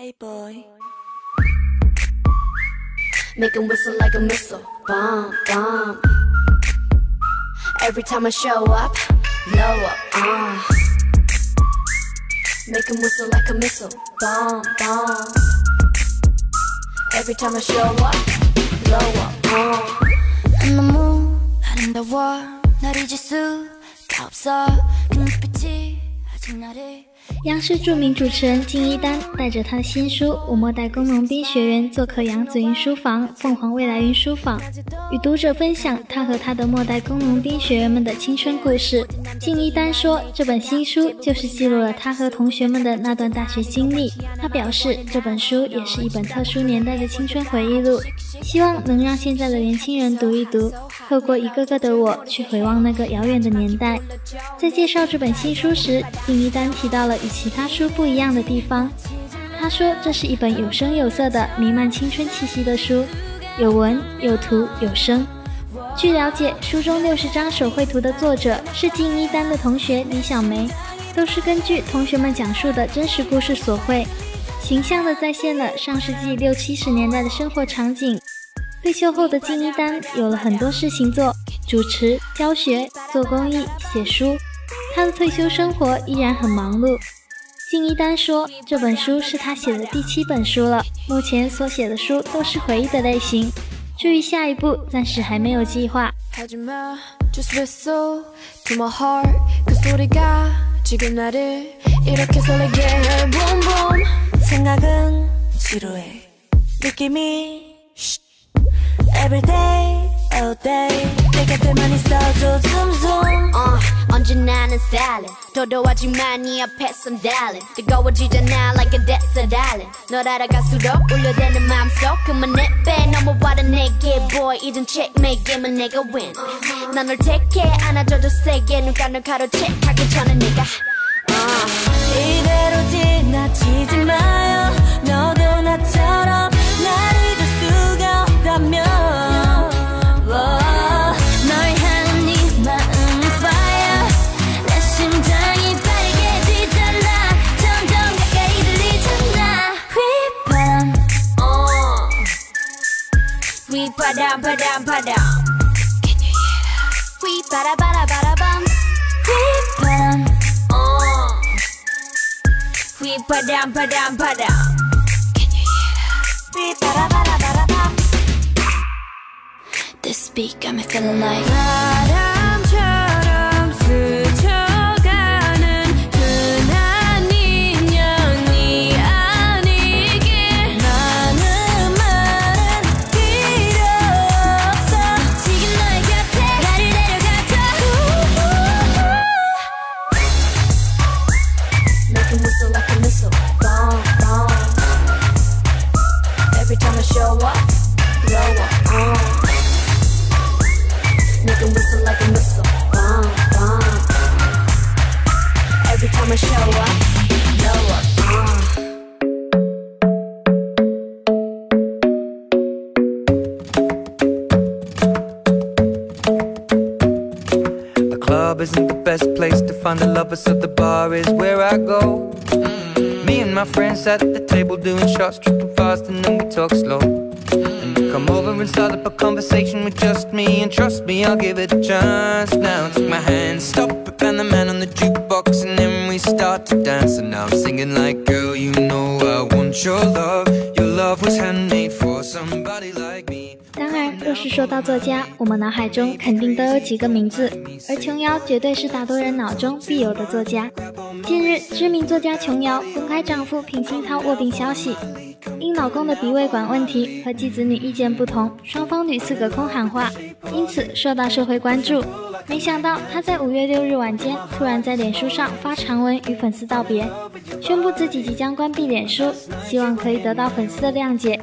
Hey boy. Make 'em whistle like a missile. Bomb, bomb. Every time I show up, blow up. Uh. Make 'em whistle like a missile. Bomb, bomb. Every time I show up, blow up. Uh. 너무 아름다워 날 잊을 수가 없어 그 눈빛이 아직 나를 央视著名主持人金一丹带着他的新书《我末代工农兵学员》做客杨子云书房、凤凰未来云书房，与读者分享他和他的末代工农兵学员们的青春故事。敬一丹说，这本新书就是记录了他和同学们的那段大学经历。他表示，这本书也是一本特殊年代的青春回忆录，希望能让现在的年轻人读一读，透过一个个的我去回望那个遥远的年代。在介绍这本新书时，敬一丹提到了。与其他书不一样的地方，他说这是一本有声有色的、弥漫青春气息的书，有文有图有声。据了解，书中六十张手绘图的作者是金一丹的同学李小梅，都是根据同学们讲述的真实故事所绘，形象地再现了上世纪六七十年代的生活场景。退休后的金一丹有了很多事情做，主持、教学、做公益、写书，他的退休生活依然很忙碌。金一丹说：“这本书是他写的第七本书了，目前所写的书都是回忆的类型。至于下一步，暂时还没有计划。” All day. 내 곁에만 있어도 zoom zoom. uh, 언제 나는 stylin 도도하지만 네 앞에선 darling 뜨거워지잖아 like a desert island 널 알아갈수록 울려대는 마음속 그만 내빼 넘어와라 내게 boy 이젠 checkmate 게임은 내가 win 난널 택해 안아줘도 세게 눈가를 가로채 가기 전에 내가 uh. 이대로 지나치지 마요. 너도 나처럼 날 잊을 수가 없다면. down, put down, put down. Can you hear that? We bada bada bada bum. We bum. Oh. We put down, put down, put down. Can you hear that? We bada bada bada bum. This beat got me feeling like. Da, da. At the table doing shots, tripping fast, and then we talk slow. And you come over and start up a conversation with just me, and trust me, I'll give it a chance. Now take my hand, stop it, and the man on the jukebox, and then we start to dance. And now I'm singing like, girl, you know I want your love. Your love was handmade for somebody like me. 当然，若是说到作家，我们脑海中肯定都有几个名字，而琼瑶绝对是大多人脑中必有的作家。近日，知名作家琼瑶公开丈夫平鑫涛卧病消息，因老公的鼻胃管问题和继子女意见不同，双方屡次隔空喊话，因此受到社会关注。没想到她在五月六日晚间突然在脸书上发长文与粉丝道别，宣布自己即将关闭脸书，希望可以得到粉丝的谅解。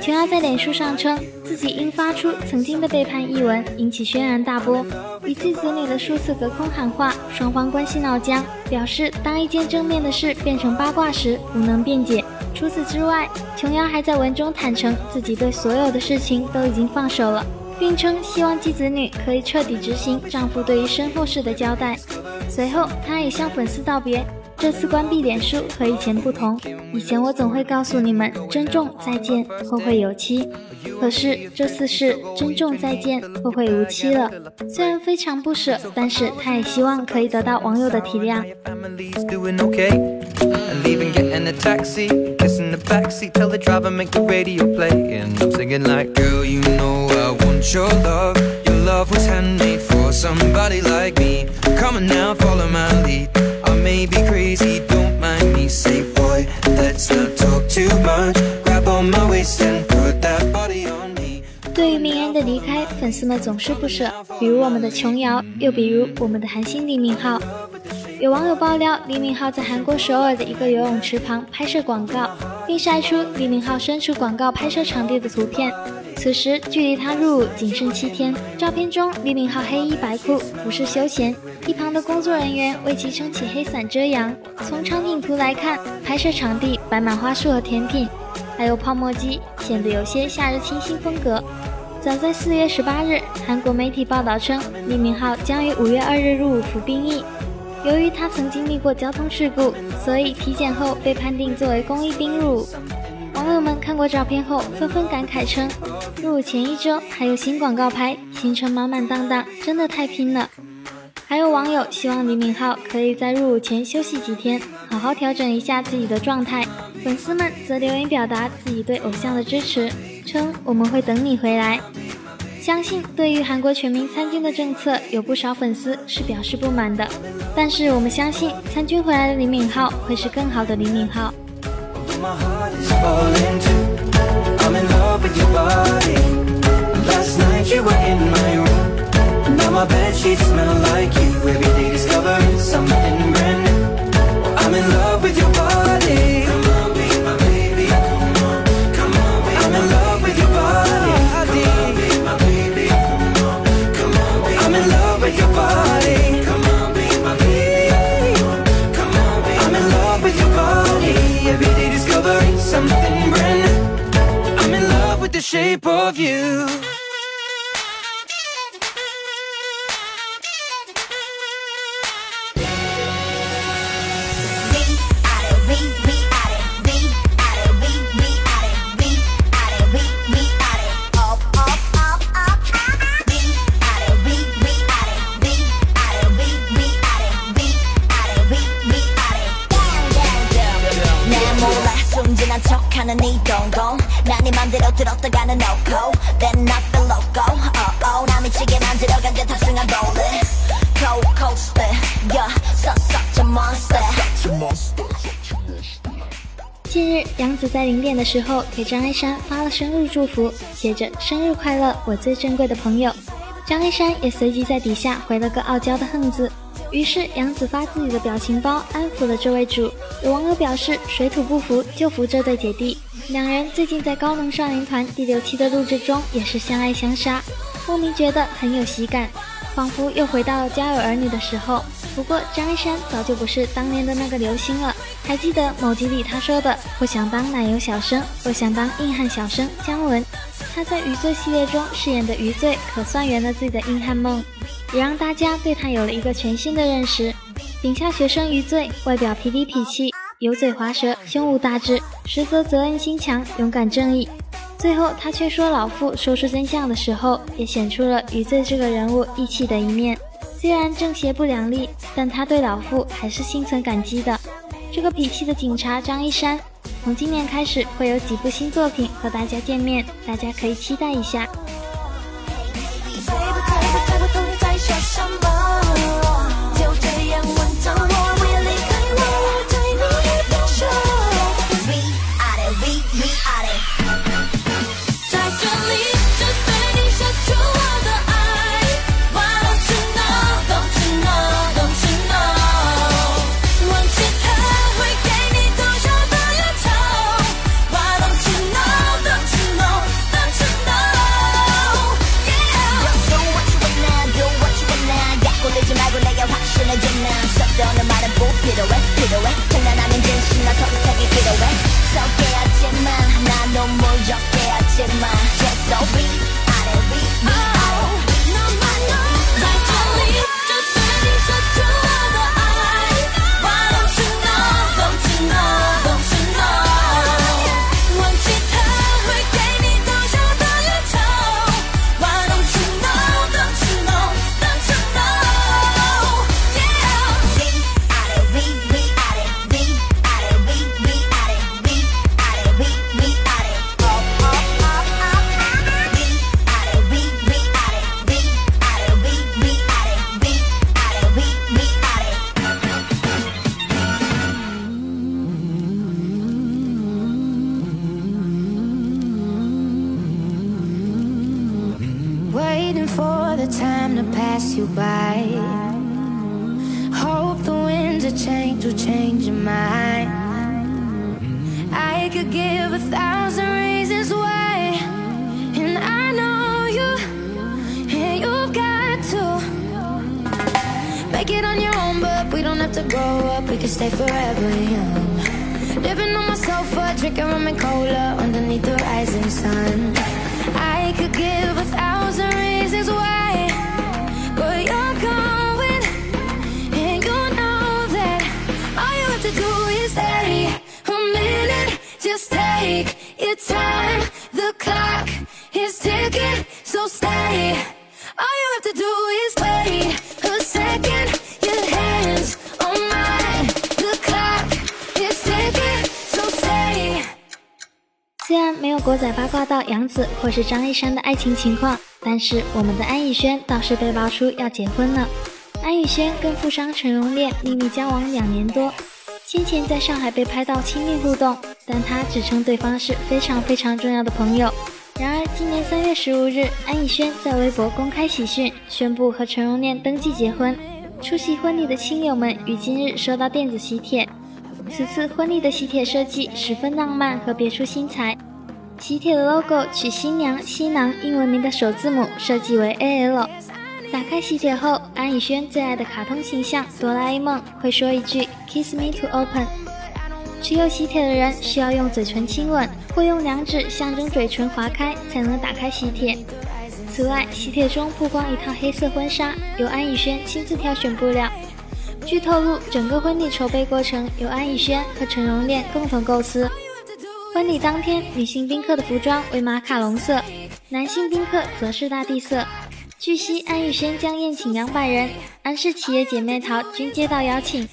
琼瑶在脸书上称，自己因发出曾经的背叛一文引起轩然大波，与继子女的数次隔空喊话，双方关系闹僵，表示当一件正面的事变成八卦时无能辩解。除此之外，琼瑶还在文中坦诚自己对所有的事情都已经放手了，并称希望继子女可以彻底执行丈夫对于身后事的交代。随后，她也向粉丝道别，这次关闭脸书和以前不同，以前我总会告诉你们珍重再见，后会有期。可是这次是珍重再见，后会无期了。虽然非常不舍，但是他也希望可以得到网友的体谅。may be crazy, don't mind me. Say, boy, that's not. 丝们总是不舍，比如我们的琼瑶，又比如我们的韩星李敏镐。有网友爆料，李敏镐在韩国首尔的一个游泳池旁拍摄广告，并晒出李敏镐身处广告拍摄场地的图片。此时距离他入伍仅剩七天。照片中，李敏镐黑衣白裤，服饰休闲，一旁的工作人员为其撑起黑伞遮阳。从场景图来看，拍摄场地摆满花束和甜品，还有泡沫机，显得有些夏日清新风格。早在四月十八日，韩国媒体报道称，李敏镐将于五月二日入伍服兵役。由于他曾经历过交通事故，所以体检后被判定作为公益兵入伍。网友们看过照片后，纷纷感慨称，入伍前一周还有新广告拍，行程满满当当，真的太拼了。还有网友希望李敏镐可以在入伍前休息几天，好好调整一下自己的状态。粉丝们则留言表达自己对偶像的支持，称我们会等你回来。相信对于韩国全民参军的政策，有不少粉丝是表示不满的。但是我们相信，参军回来的李敏镐会是更好的李敏镐。I'm in love with your 就，在零点的时候给张一山发了生日祝福，写着“生日快乐，我最珍贵的朋友”。张一山也随即在底下回了个傲娇的恨字。于是杨紫发自己的表情包安抚了这位主。有网友表示，水土不服就服这对姐弟。两人最近在《高能少年团》第六期的录制中也是相爱相杀，莫名觉得很有喜感，仿佛又回到了家有儿女的时候。不过张一山早就不是当年的那个流星了。还记得某集里他说的：“我想当奶油小生，我想当硬汉小生姜文。”他在《余罪》系列中饰演的余罪，可算圆了自己的硬汉梦，也让大家对他有了一个全新的认识。顶下学生余罪，外表痞里痞气，油嘴滑舌，胸无大志，实则责任心强，勇敢正义。最后，他劝说老傅说出真相的时候，也显出了余罪这个人物义气的一面。虽然正邪不两立，但他对老傅还是心存感激的。这个痞气的警察张一山，从今年开始会有几部新作品和大家见面，大家可以期待一下。 필요해. 장난하면 진심 나 선택이 필요해. 썩게 하지마. 나 너무 적게 하지마. Just so we I could give a thousand reasons why, and I know you, and you've got to make it on your own. But we don't have to grow up, we can stay forever young. Living on my sofa, drinking rum and cola underneath the rising sun. I could give a thousand reasons why, but you're going, and you know that all you have to do 杨紫或是张一山的爱情情况，但是我们的安以轩倒是被爆出要结婚了。安以轩跟富商陈荣炼秘密交往两年多，先前在上海被拍到亲密互动，但他只称对方是非常非常重要的朋友。然而，今年三月十五日，安以轩在微博公开喜讯，宣布和陈荣炼登记结婚。出席婚礼的亲友们于今日收到电子喜帖，此次婚礼的喜帖设计十分浪漫和别出心裁。喜帖的 logo 取新娘、新郎英文名的首字母设计为 AL。打开喜帖后，安以轩最爱的卡通形象哆啦 A 梦会说一句 “Kiss me to open”。持有喜帖的人需要用嘴唇亲吻，或用两指象征嘴唇划开，才能打开喜帖。此外，喜帖中不光一套黑色婚纱，由安以轩亲自挑选布料。据透露，整个婚礼筹备过程由安以轩和陈荣炼共同构思。婚礼当天，女性宾客的服装为马卡龙色，男性宾客则是大地色。据悉，安以轩将宴请两百人，安氏企业姐妹淘均接到邀请。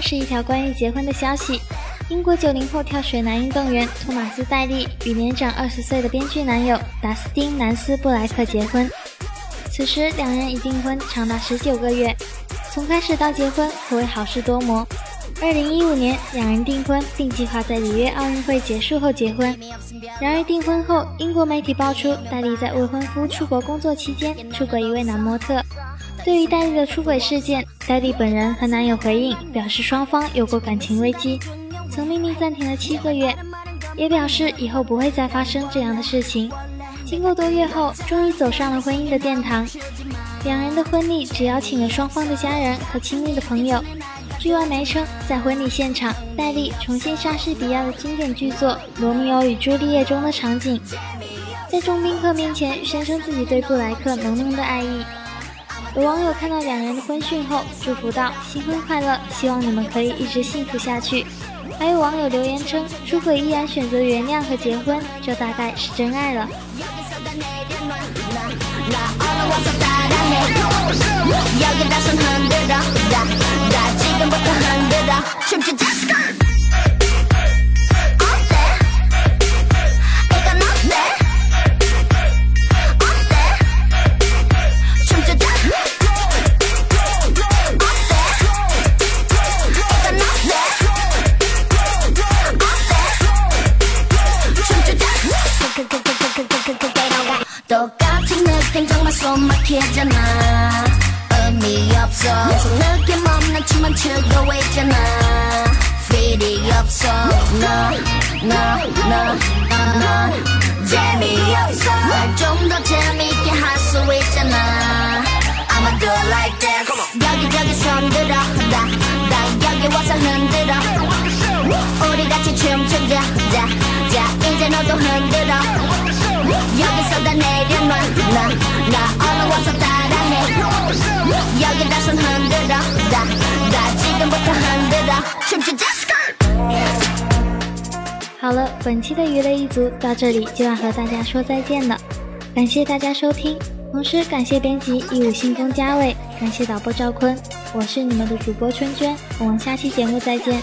是一条关于结婚的消息。英国九零后跳水男运动员托马斯·戴利与年长二十岁的编剧男友达斯汀·南斯布莱克结婚。此时两人已订婚长达十九个月，从开始到结婚可谓好事多磨。二零一五年，两人订婚，并计划在里约奥运会结束后结婚。然而订婚后，英国媒体爆出戴利在未婚夫出国工作期间出轨一位男模特。对于戴丽的出轨事件，戴丽本人和男友回应，表示双方有过感情危机，曾秘密暂停了七个月，也表示以后不会再发生这样的事情。经过多月后，终于走上了婚姻的殿堂。两人的婚礼只邀请了双方的家人和亲密的朋友。据外媒称，在婚礼现场，戴丽重现莎士比亚的经典剧作《罗密欧与朱丽叶》中的场景，在众宾客面前宣称自己对布莱克浓浓的爱意。有网友看到两人的婚讯后，祝福道：“新婚快乐，希望你们可以一直幸福下去。”还有网友留言称，出轨依然选择原谅和结婚，这大概是真爱了。춤추자 자, 자 이제 너도 흔들어 여기서 다 내려놔 나, 나 얼른 와서 따라해 여기다 손 흔들어 나, 나 지금부터 흔들어 춤추자 skirt 好了，本期的娱乐一族到这里就要和大家说再见了，感谢大家收听，同时感谢编辑义务星宫加位，感谢导播赵坤，我是你们的主播春娟，我们下期节目再见。